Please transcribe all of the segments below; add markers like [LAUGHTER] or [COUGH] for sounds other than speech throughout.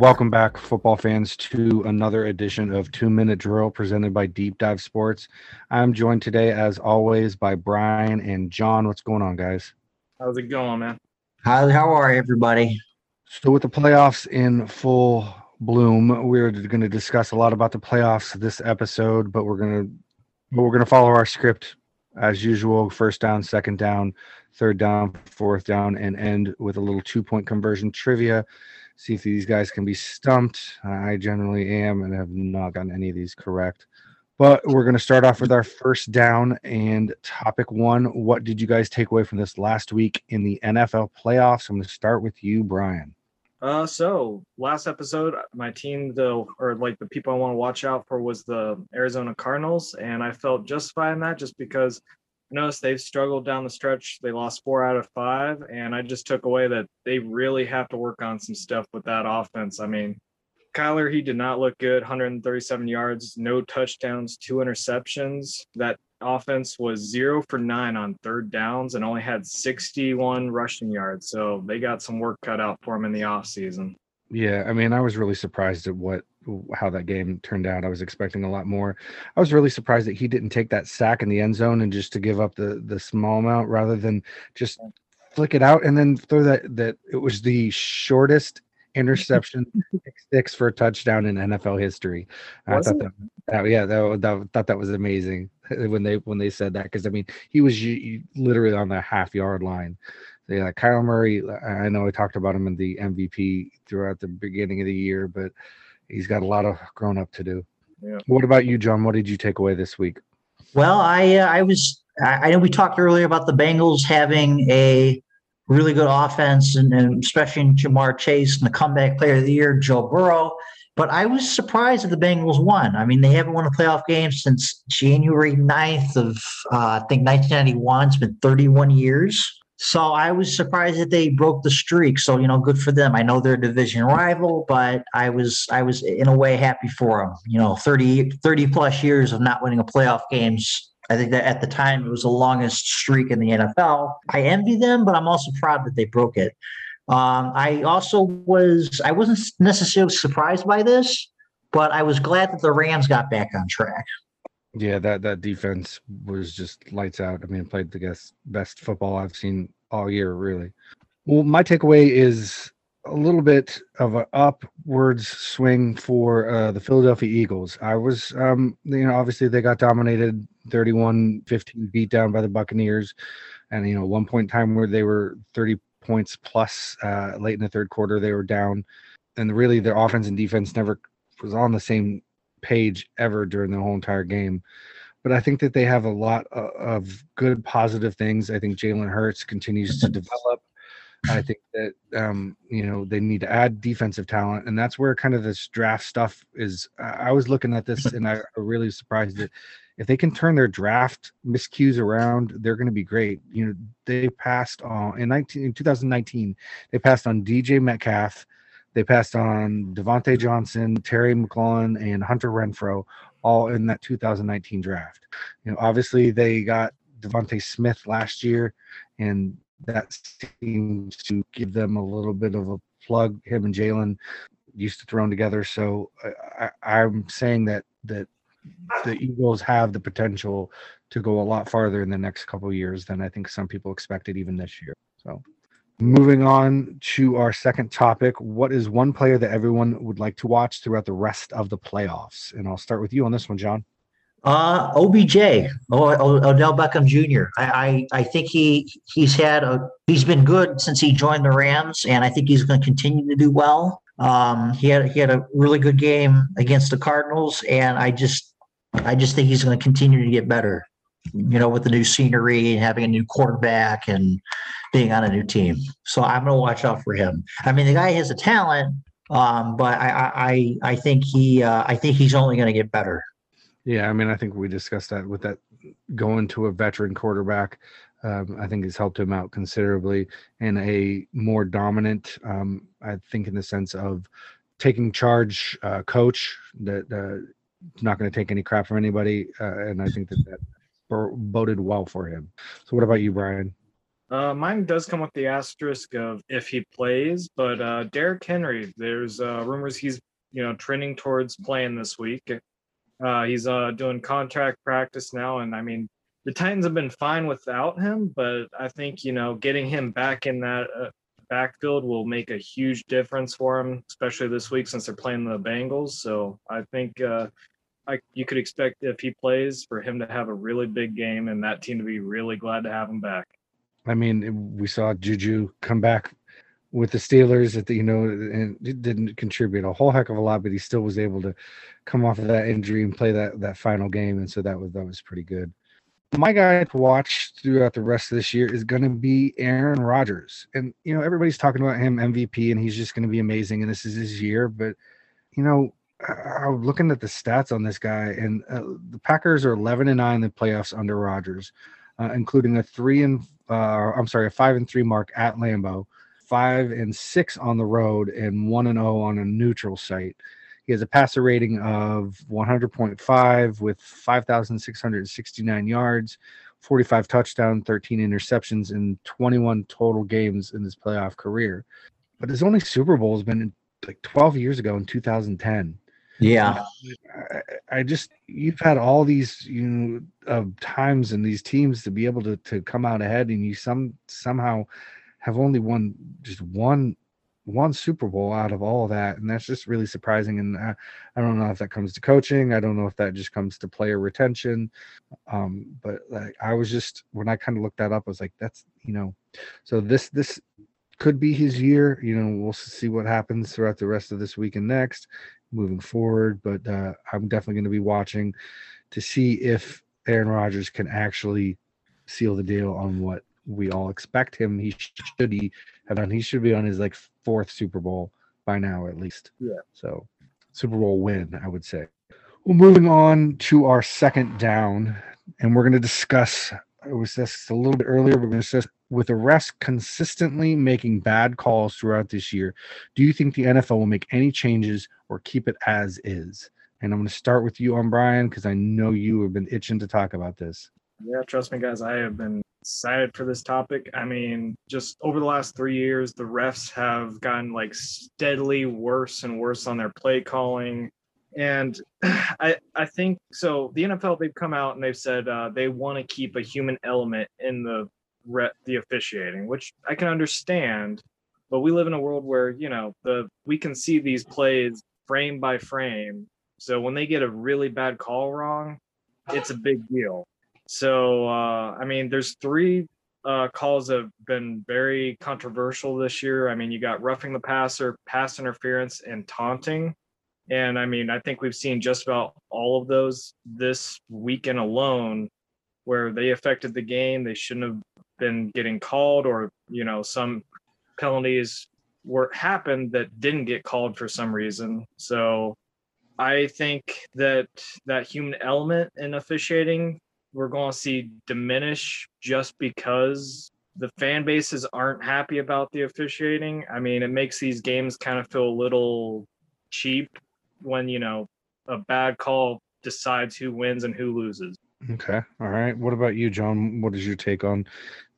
Welcome back, football fans, to another edition of Two Minute Drill presented by Deep Dive Sports. I'm joined today, as always, by Brian and John. What's going on, guys? How's it going, man? How, how are you everybody? So, with the playoffs in full bloom, we're going to discuss a lot about the playoffs this episode, but we're going to but we're going to follow our script as usual: first down, second down, third down, fourth down, and end with a little two-point conversion trivia. See if these guys can be stumped. I generally am, and have not gotten any of these correct. But we're going to start off with our first down and topic one. What did you guys take away from this last week in the NFL playoffs? I'm going to start with you, Brian. Uh, so last episode, my team, the or like the people I want to watch out for was the Arizona Cardinals, and I felt justified in that just because noticed they've struggled down the stretch. They lost four out of five, and I just took away that they really have to work on some stuff with that offense. I mean, Kyler, he did not look good. 137 yards, no touchdowns, two interceptions. That offense was zero for nine on third downs and only had 61 rushing yards. So they got some work cut out for him in the offseason. Yeah, I mean, I was really surprised at what how that game turned out. I was expecting a lot more. I was really surprised that he didn't take that sack in the end zone and just to give up the the small amount rather than just flick it out and then throw that that it was the shortest [LAUGHS] interception six for a touchdown in NFL history. Was I thought that, that yeah, that, that thought that was amazing [LAUGHS] when they when they said that because I mean he was literally on the half yard line. So, yeah, Kyler Murray. I know I talked about him in the MVP throughout the beginning of the year, but he's got a lot of grown up to do. Yeah. What about you, John? What did you take away this week? Well, I uh, I was I, I know we talked earlier about the Bengals having a really good offense and, and especially in Ja'Marr Chase and the comeback player of the year, Joe Burrow. But I was surprised that the Bengals won. I mean, they haven't won a playoff game since January 9th of uh, I think 1991. It's been 31 years. So I was surprised that they broke the streak. So you know, good for them. I know they're a division rival, but I was I was in a way happy for them. You know, 30 30 plus years of not winning a playoff games. I think that at the time it was the longest streak in the NFL. I envy them, but I'm also proud that they broke it. Um, I also was I wasn't necessarily surprised by this, but I was glad that the Rams got back on track. Yeah, that that defense was just lights out. I mean, played the best best football I've seen all year, really. Well, my takeaway is a little bit of an upwards swing for uh, the Philadelphia Eagles. I was, um, you know, obviously they got dominated 31-15 beat down by the Buccaneers, and you know, one point in time where they were 30 points plus uh, late in the third quarter, they were down, and really their offense and defense never was on the same page ever during the whole entire game. But I think that they have a lot of good positive things. I think Jalen Hurts continues to develop. I think that um, you know they need to add defensive talent, and that's where kind of this draft stuff is. I was looking at this, and I I really surprised that if they can turn their draft miscues around, they're going to be great. You know, they passed on in 19 in 2019, they passed on DJ Metcalf, they passed on Diontae Johnson, Terry McLaurin, and Hunter Renfrow, all in that 2019 draft. You know, obviously they got DeVonta Smith last year, and that seems to give them a little bit of a plug. Him and Jalen used to throw them together, so I, I, I'm saying that that the Eagles have the potential to go a lot farther in the next couple years than I think some people expected even this year. So. Moving on to our second topic, what is one player that everyone would like to watch throughout the rest of the playoffs? And I'll start with you on this one, John. Uh, OBJ, Odell Beckham Jr. I, I I think he he's had a he's been good since he joined the Rams, and I think he's going to continue to do well. Um, he had he had a really good game against the Cardinals, and I just I just think he's going to continue to get better. You know, with the new scenery and having a new quarterback and being on a new team, so I'm going to watch out for him. I mean, the guy has a talent, um, but I I I think he uh, I think he's only going to get better. Yeah, I mean, I think we discussed that with that going to a veteran quarterback. Um, I think has helped him out considerably and a more dominant. Um, I think in the sense of taking charge, uh, coach that uh, not going to take any crap from anybody, uh, and I think that that bo- boded well for him. So, what about you, Brian? Uh, mine does come with the asterisk of if he plays, but uh, Derrick Henry, there's uh, rumors he's you know trending towards playing this week. Uh, he's uh, doing contract practice now, and I mean the Titans have been fine without him, but I think you know getting him back in that uh, backfield will make a huge difference for him, especially this week since they're playing the Bengals. So I think uh, I, you could expect if he plays for him to have a really big game and that team to be really glad to have him back. I mean, we saw Juju come back with the Steelers at the you know and didn't contribute a whole heck of a lot, but he still was able to come off of that injury and play that that final game, and so that was that was pretty good. My guy to watch throughout the rest of this year is going to be Aaron Rodgers, and you know everybody's talking about him MVP, and he's just going to be amazing, and this is his year. But you know, I'm looking at the stats on this guy, and uh, the Packers are 11 and nine in the playoffs under Rodgers, uh, including a three and uh, I'm sorry, a five and three mark at Lambeau five and six on the road and one and zero on a neutral site. He has a passer rating of 100.5 with 5,669 yards, 45 touchdowns, 13 interceptions, in 21 total games in his playoff career. But his only Super Bowl has been like 12 years ago in 2010. Yeah. I, I just you've had all these you know times and these teams to be able to to come out ahead, and you some somehow have only won just one one Super Bowl out of all of that, and that's just really surprising. And I, I don't know if that comes to coaching. I don't know if that just comes to player retention. Um, but like I was just when I kind of looked that up, I was like, that's you know, so this this could be his year. You know, we'll see what happens throughout the rest of this week and next, moving forward. But uh, I'm definitely going to be watching to see if Aaron Rodgers can actually seal the deal on what we all expect him. He should be have done. He should be on his like fourth Super Bowl by now, at least. Yeah. So Super Bowl win, I would say. Well, moving on to our second down, and we're going to discuss. It was just a little bit earlier. Going to discuss with the refs consistently making bad calls throughout this year. Do you think the NFL will make any changes or keep it as is? And I'm going to start with you on Brian because I know you have been itching to talk about this. Yeah, trust me, guys. I have been excited for this topic. I mean, just over the last three years, the refs have gotten like steadily worse and worse on their play calling. And [SIGHS] I, I think so. The NFL they've come out and they've said uh, they want to keep a human element in the re- the officiating, which I can understand. But we live in a world where you know the we can see these plays frame by frame. So when they get a really bad call wrong, it's a big deal. So uh, I mean, there's three uh, calls that have been very controversial this year. I mean, you got roughing the passer, pass interference, and taunting. And I mean, I think we've seen just about all of those this weekend alone, where they affected the game. They shouldn't have been getting called, or you know, some penalties were happened that didn't get called for some reason. So I think that that human element in officiating we're going to see diminish just because the fan bases aren't happy about the officiating. I mean, it makes these games kind of feel a little cheap when, you know, a bad call decides who wins and who loses. Okay. All right. What about you, John? What is your take on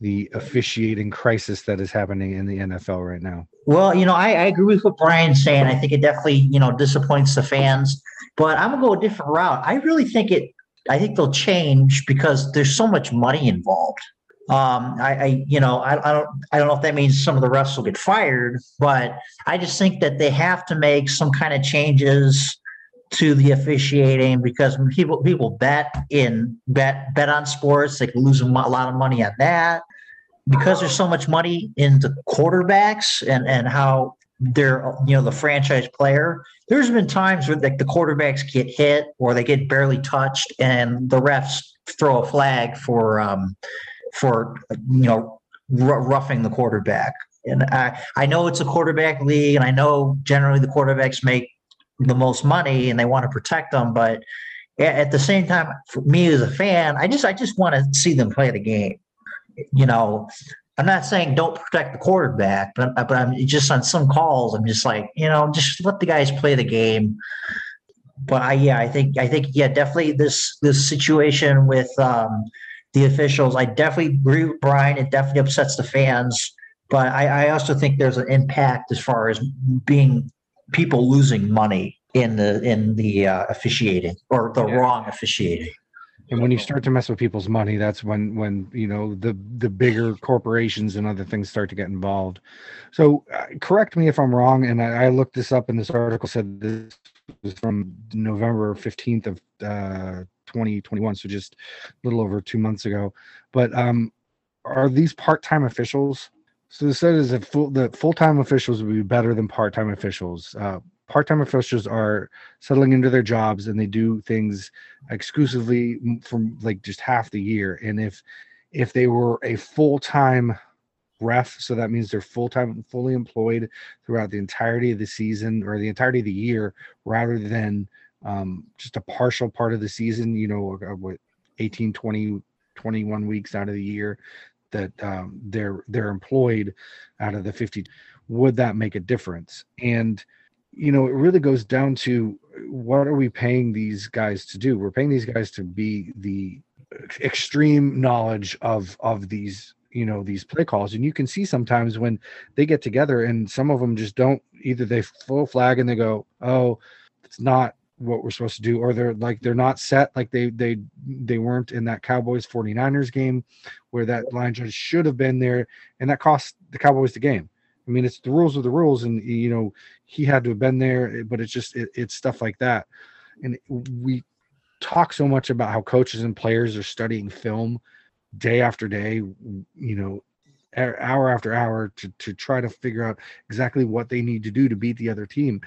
the officiating crisis that is happening in the NFL right now? Well, you know, I, I agree with what Brian's saying. I think it definitely, you know, disappoints the fans. But I'm gonna go a different route. I really think it I think they'll change because there's so much money involved. Um, I, I, you know, I, I don't, I don't know if that means some of the refs will get fired, but I just think that they have to make some kind of changes to the officiating because people people bet in bet bet on sports, they can lose a lot of money on that because there's so much money in the quarterbacks and and how they're you know the franchise player. There's been times where like the quarterbacks get hit or they get barely touched, and the refs throw a flag for um, for you know r- roughing the quarterback. And I I know it's a quarterback league, and I know generally the quarterbacks make the most money and they want to protect them, but at the same time, for me as a fan, I just I just want to see them play the game. You know, I'm not saying don't protect the quarterback, but but I'm just on some calls. I'm just like you know, just let the guys play the game. but I yeah, I think I think yeah, definitely this this situation with um, the officials. I definitely agree with Brian. It definitely upsets the fans, but I, I also think there's an impact as far as being people losing money in the in the uh, officiating or the Yeah. wrong officiating. And when you start to mess with people's money, that's when when you know the the bigger corporations and other things start to get involved. So uh, correct me if I'm wrong. And I, I looked this up, and this article said this was from November 15th of uh, 2021, so just a little over two months ago. But um, are these part-time officials? So this says that full the full-time officials would be better than part-time officials. Uh, part-time officials are settling into their jobs and they do things exclusively from like just half the year and if if they were a full-time ref so that means they're full-time fully employed throughout the entirety of the season or the entirety of the year rather than um, just a partial part of the season you know uh, what 18 20 21 weeks out of the year that um, they're they're employed out of the 50 would that make a difference? And you know it really goes down to what are we paying these guys to do? We're paying these guys to be the extreme knowledge of of these you know these play calls. And you can see sometimes when they get together and some of them just don't either they full flag and they go oh it's not what we're supposed to do or they're like they're not set like they they they weren't in that cowboys 49ers game where that line judge should have been there and that cost the cowboys the game. I mean it's the rules of the rules and you know he had to have been there eh, but it's just it, it's stuff like that. And we talk so much about how coaches and players are studying film day after day you know hour after hour to, to try to figure out exactly what they need to do to beat the other team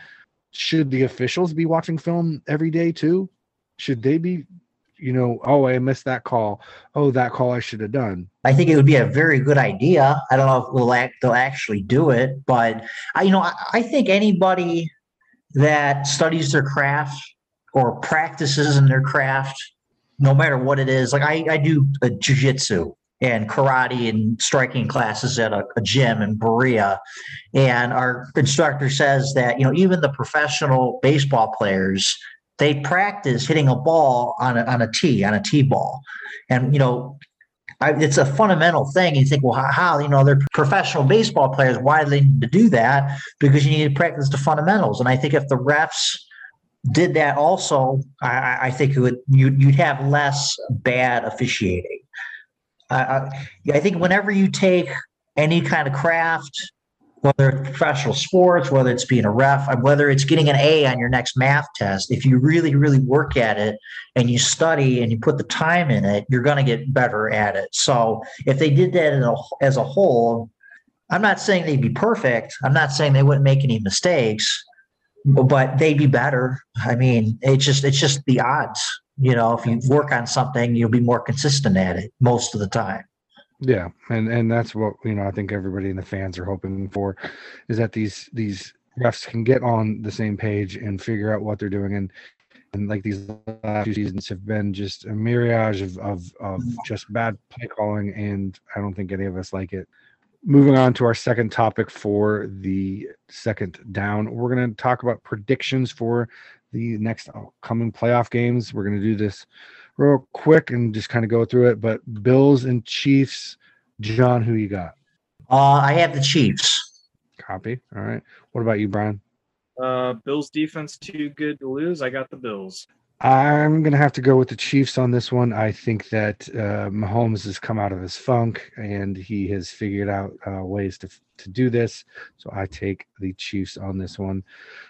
should the officials be watching film every day too? Should they be you know oh i missed that call. Oh that call i should have done. I think it would be a very good idea. I don't know if we'll act, they'll actually do it, but I, you know, I, I think anybody that studies their craft or practices in their craft, no matter what it is, like I, I do a jujitsu and karate and striking classes at a, a gym in Berea. And our instructor says that, you know, even the professional baseball players, they practice hitting a ball on a, on a tee, on a tee ball. And, you know, I, it's a fundamental thing. You think, well, how, you know, they're professional baseball players. Why do they need to do that? Because you need to practice the fundamentals. And I think if the refs did that also, I- I, think it would you, you'd have less bad officiating. I, I, think whenever you take any kind of craft, whether it's professional sports, whether it's being a ref, uh, whether it's getting an A on your next math test, if you really, really work at it and you study and you put the time in it, you're going to get better at it. So if they did that a, as a whole, I'm not saying they'd be perfect. I'm not saying they wouldn't make any mistakes, but they'd be better. I mean, it's just it's just the odds. You know, if you work on something, you'll be more consistent at it most of the time. Yeah, and and that's what you know. I think everybody in the fans are hoping for, is that these these refs can get on the same page and figure out what they're doing. And and like these last two seasons have been just a myriad of of, of mm-hmm. just bad play calling, and I don't think any of us like it. Moving on to our second topic for the second down, we're going to talk about predictions for the next coming playoff games. We're going to do this real quick and just kind of go through it. But Bills and Chiefs, John, who you got? Uh, I have the Chiefs. Copy. All right. What about you, Brian? Uh, Bills defense too good to lose. I got the Bills. I'm gonna have to go with the Chiefs on this one. I think that uh, Mahomes has come out of his funk and he has figured out uh, ways to to do this. So I take the Chiefs on this one.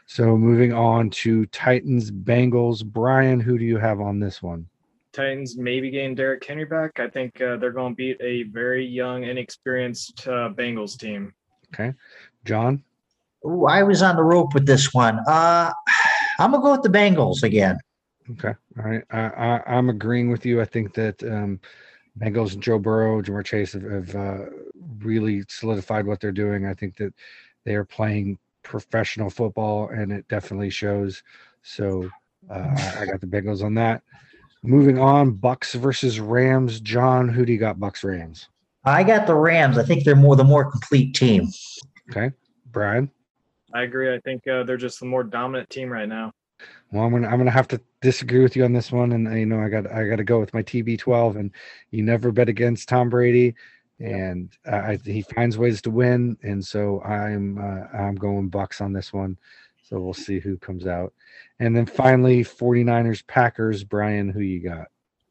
So moving on to Titans Bengals. Brian, who do you have on this one? Titans maybe getting Derrick Henry back. I think uh, they're going to beat a very young, inexperienced uh, Bengals team. Okay, John. Ooh, I was on the rope with this one. Uh, I'm gonna go with the Bengals again. Okay. All right. I, I, I'm agreeing with you. I think that um, Bengals and Joe Burrow, Ja'Marr Chase have, have uh, really solidified what they're doing. I think that they are playing professional football, and it definitely shows. So uh, I, I got the Bengals on that. Moving on, Bucks versus Rams. John, who do you got? Bucks Rams. I got the Rams. I think they're more the more complete team. Okay. Brian. I agree. I think uh, they're just the more dominant team right now. Well, I'm gonna I'm gonna have to disagree with you on this one, and uh, you know I got I got to go with my TB12, and you never bet against Tom Brady, and I, he finds ways to win, and so I'm uh, I'm going Bucks on this one. So we'll see who comes out, and then finally 49ers Packers. Brian, who you got?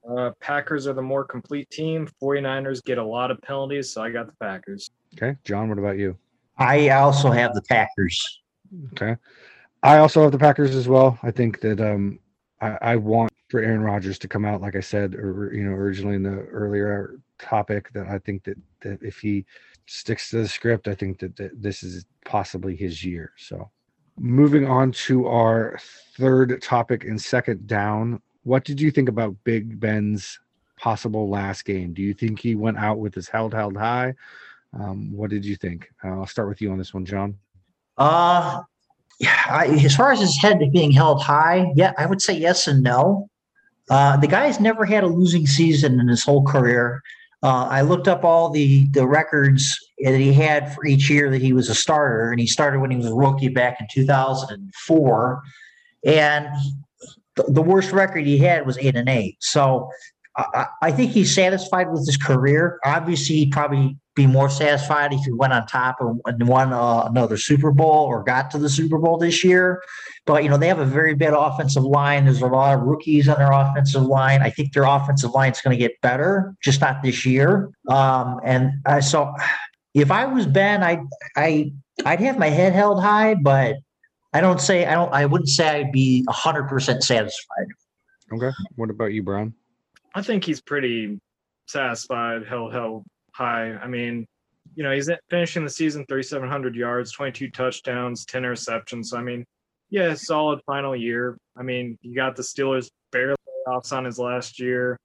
Uh, Packers are the more complete team. 49ers get a lot of penalties, so I got the Packers. Okay, John, what about you? I also have the Packers. Okay. I also have the Packers as well. I think that um I, I want for Aaron Rodgers to come out, like I said, or you know, originally in the earlier topic, that I think that that if he sticks to the script, I think that, that this is possibly his year. So moving on to our third topic and second down. What did you think about Big Ben's possible last game? Do you think he went out with his held held high? Um, what did you think? Uh, I'll start with you on this one, John. Uh, I, as far as his head being held high, yeah, I would say yes and no. Uh, the guy's never had a losing season in his whole career. Uh, I looked up all the the records that he had for each year that he was a starter, and he started when he was a rookie back in 2004. And the, the worst record he had was eight and eight. So I, I think he's satisfied with his career. Obviously, he probably be more satisfied if he went on top and won uh, another Super Bowl or got to the Super Bowl this year. But you know they have a very bad offensive line. There's a lot of rookies on their offensive line. I think their offensive line is going to get better, just not this year. Um, and uh, so, if I was Ben, I I I'd have my head held high, but I don't say I don't. I wouldn't say I'd be hundred percent satisfied. Okay. What about you, Brian? I think he's pretty satisfied, held held high. I mean, you know, he's finishing the season 3,700 yards, 22 touchdowns, 10 interceptions. So, I mean, yeah, solid final year. I mean, you got the Steelers barely offs on his last year.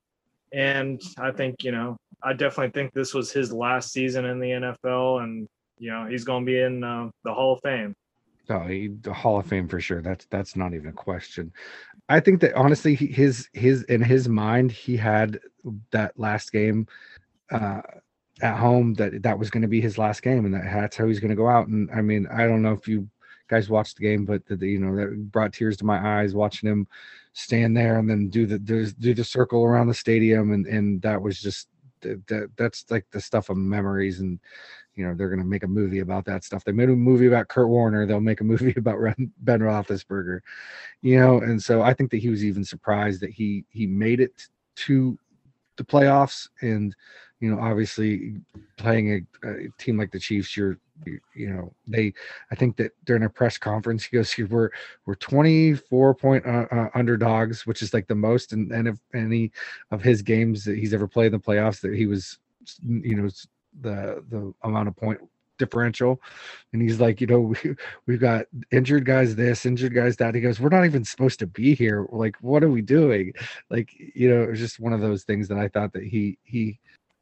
And I think, you know, I definitely think this was his last season in the NFL. And, you know, he's going to be in uh, the Hall of Fame. Oh, he, the Hall of Fame for sure. That's that's not even a question. I think that honestly, his his in his mind, he had that last game uh, at home that that was going to be his last game and that that's how he's going to go out. And I mean, I don't know if you guys watched the game, but the, the, you know that brought tears to my eyes watching him stand there and then do the do, the circle around the stadium, and and that was just that that's like the stuff of memories and you know they're going to make a movie about that stuff. They made a movie about Kurt Warner. They'll make a movie [LAUGHS] about Ben Roethlisberger, you know. And so I think that he was even surprised that he he made it to the playoffs and you know, obviously playing a, a, team like the Chiefs, you're, you, you, know, they, I think that during a press conference, he goes, we're, we're 24 point uh, uh, underdogs, which is like the most and in, in any of his games that he's ever played in the playoffs that he was, you know, the, the amount of point differential. And he's like, you know, we, we've got injured guys, this, injured guys, that. He goes, we're not even supposed to be here. Like, what are we doing? Like, you know, it was just one of those things that I thought that he, he,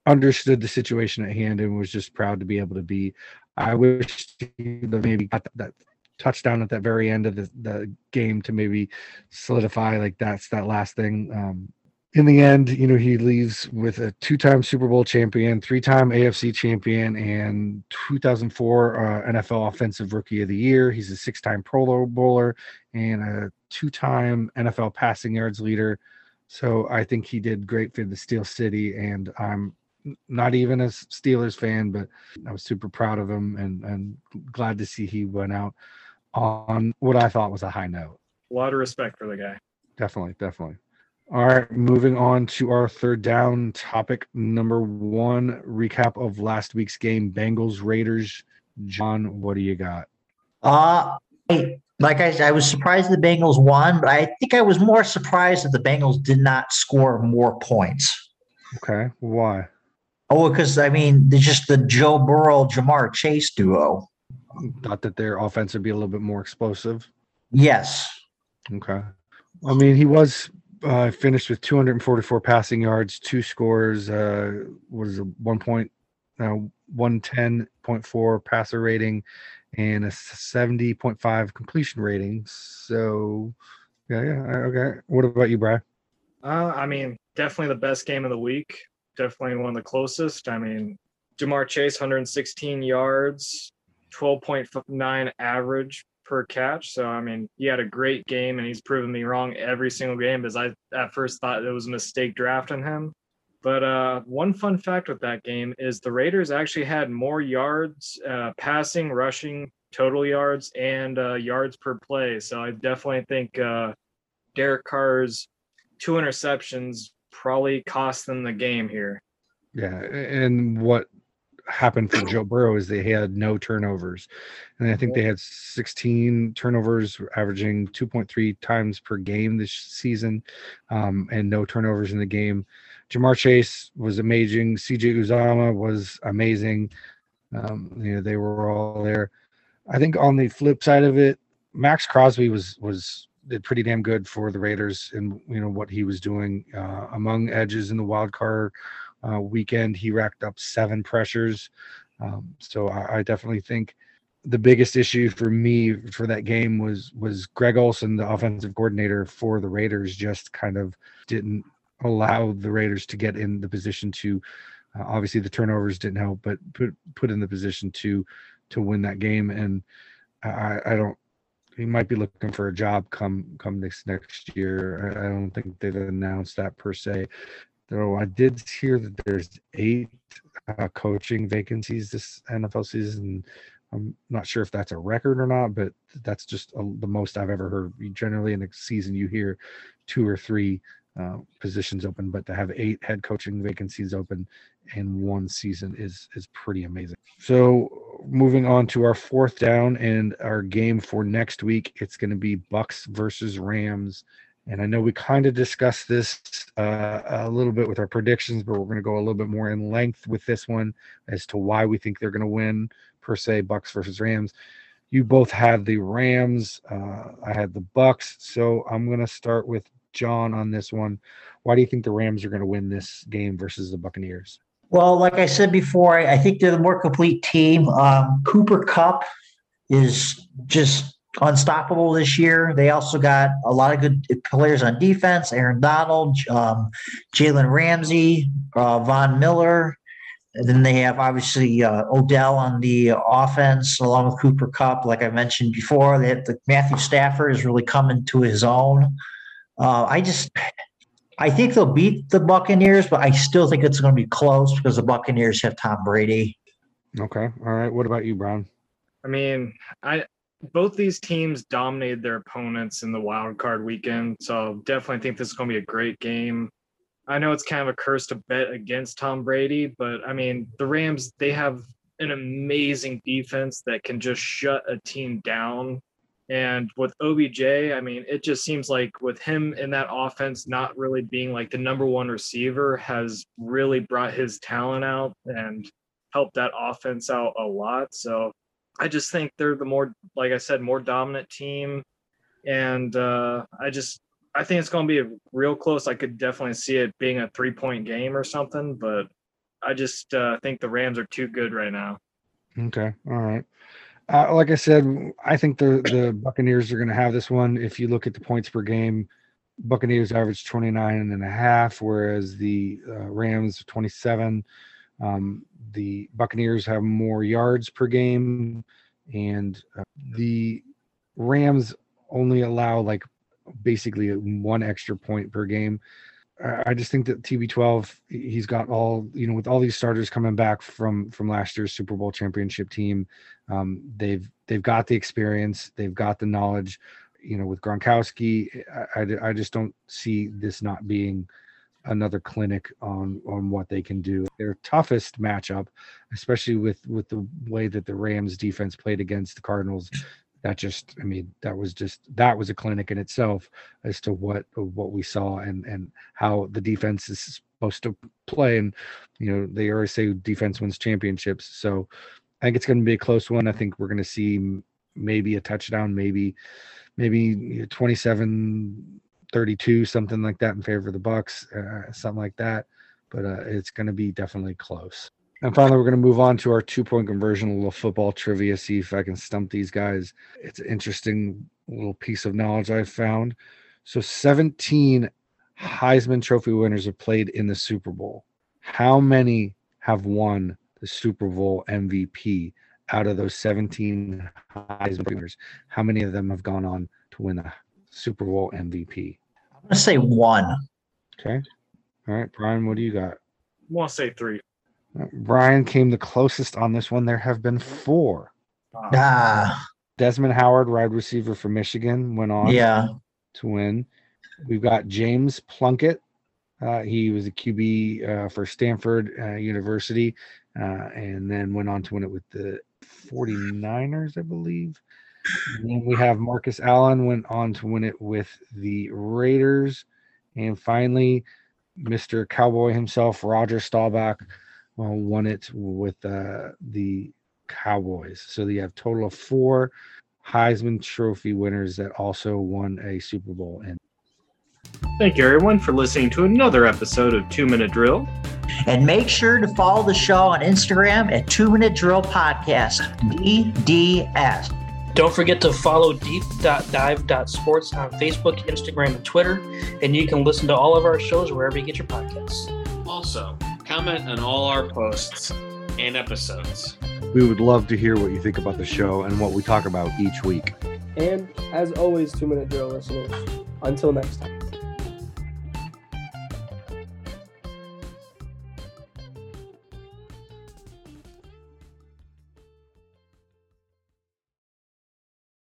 understood the situation at hand and was just proud to be able to be. I wish maybe got that touchdown at that very end of the, the game to maybe solidify like that's that last thing. Um, in the end, you know, he leaves with a two-time Super Bowl champion, three-time AFC champion, and 2004 uh, NFL Offensive Rookie of the Year. He's a six-time Pro Bowler and a two-time NFL passing yards leader. So I think he did great for the Steel City, and I'm not even a Steelers fan, but I was super proud of him and and glad to see he went out on what I thought was a high note. A lot of respect for the guy. Definitely, definitely. All right, moving on to our third down topic number one recap of last week's game Bengals Raiders. John, what do you got? Uh, like I said, I was surprised the Bengals won, but I think I was more surprised that the Bengals did not score more points. Okay, why? Oh, because I mean, there's just the Joe Burrow, Ja'Marr Chase duo. Thought that their offense would be a little bit more explosive. Yes. Okay. I mean, he was uh, finished with 244 passing yards, two scores, uh, was a one point, uh, 110.4 passer rating, and a 70.5 completion rating. So, yeah, yeah. Okay. What about you, Brad? Uh, I mean, definitely the best game of the week definitely one of the closest. I mean, Ja'Marr Chase, 116 yards, 12.9 average per catch. So I mean, he had a great game, and he's proven me wrong every single game. Because I at first thought it was a mistake drafting him. But uh, one fun fact with that game is the Raiders actually had more yards, uh, passing, rushing, total yards, and uh, yards per play. So I definitely think uh, Derek Carr's two interceptions probably cost them the game here. Yeah, and what happened for Joe Burrow is they had no turnovers, and I think they had 16 turnovers, averaging 2.3 times per game this season, um, and no turnovers in the game. Ja'Marr Chase was amazing. CJ Uzomah was amazing. Um, you know, they were all there. I think on the flip side of it, Maxx Crosby was was did pretty damn good for the Raiders and you know what he was doing uh, among edges in the wild card uh, weekend. He racked up seven pressures. Um, so I, I, definitely think the biggest issue for me for that game was was Greg Olson, the offensive coordinator for the Raiders, just kind of didn't allow the Raiders to get in the position to. Uh, obviously, the turnovers didn't help, but put put in the position to to win that game. And I, I don't. He might be looking for a job come come this next year. I, don't think they've announced that per se. Though I did hear that there's eight uh, coaching vacancies this NFL season. I'm not sure if that's a record or not, but that's just a, the most I've ever heard. Generally, in a season, you hear two or three uh, positions open, but to have eight head coaching vacancies open in one season is is pretty amazing. So moving on to our fourth down and our game for next week, it's going to be Bucks versus Rams and I know we kind of discussed this uh, a little bit with our predictions, but we're going to go a little bit more in length with this one as to why we think they're going to win per se, Bucks versus Rams. You both had the Rams. Uh, I had the Bucks. So I'm going to start with John on this one. Why do you think the Rams are going to win this game versus the Buccaneers? Well, like I said before, I think they're the more complete team. Um, Cooper Kupp is just unstoppable this year. They also got a lot of good players on defense: Aaron Donald, um, Jalen Ramsey, uh, Von Miller. And then they have obviously uh, Odell on the offense, along with Cooper Kupp. Like I mentioned before, they have the, Matthew Stafford is really coming to his own. Uh, I just, I think they'll beat the Buccaneers, but I still think it's going to be close because the Buccaneers have Tom Brady. Okay. All right. What about you, Brown? I mean, I both these teams dominated their opponents in the wild card weekend. So definitely think this is going to be a great game. I know it's kind of a curse to bet against Tom Brady, but I mean, the Rams, they have an amazing defense that can just shut a team down. And with OBJ, I mean, it just seems like with him in that offense not really being like the number one receiver has really brought his talent out and helped that offense out a lot. So I just think they're the more, like I said, more dominant team, and uh, I just I think it's going to be a real close. I could definitely see it being a three point game or something, but I just uh, think the Rams are too good right now. Okay, all right. Uh, like I said, I think the the Buccaneers are going to have this one. If you look at the points per game, Buccaneers average 29 and a half, whereas the uh, Rams 27. Um, the Buccaneers have more yards per game, and uh, the Rams only allow like basically one extra point per game. I just think that TB12 he's got all you know with all these starters coming back from from last year's Super Bowl championship team. Um, they've they've got the experience, they've got the knowledge. You know, with Gronkowski, I, I, I just don't see this not being another clinic on on what they can do. Their toughest matchup, especially with with the way that the Rams defense played against the Cardinals, that just I mean that was just that was a clinic in itself as to what what we saw and and how the defense is supposed to play. And you know they always say defense wins championships, so I think it's going to be a close one. I think we're going to see maybe a touchdown, maybe maybe 27 32 something like that in favor of the bucks uh, something like that but uh, it's going to be definitely close and finally we're going to move on to our two point conversion a little football trivia see if i can stump these guys it's an interesting little piece of knowledge i found so 17 heisman trophy winners have played in the super bowl how many have won the super bowl mvp out of those 17 Heisman winners, how many of them have gone on to win the Super Bowl MVP? I'm gonna say one. Okay. All right, Brian, what do you got? I want to say three. Brian came the closest on this one. There have been four. Ah, Desmond Howard, wide receiver for Michigan, went on yeah. to win. We've got James Plunkett. Uh, he was a QB uh, for Stanford uh, University uh, and then went on to win it with the 49ers, I believe. And then we have Marcus Allen went on to win it with the Raiders. And finally, Mr. Cowboy himself, Roger Staubach, uh, won it with uh, the Cowboys. So you have total of four Heisman Trophy winners that also won a Super Bowl. And Thank you, everyone, for listening to another episode of Two Minute Drill. And make sure to follow the show on Instagram at Two Minute Drill Podcast, DDS. Don't forget to follow deep.dive.sports on Facebook, Instagram, and Twitter. And you can listen to all of our shows wherever you get your podcasts. Also, comment on all our posts and episodes. we would love to hear what you think about the show and what we talk about each week. And as always, two minute drill listeners, until next time.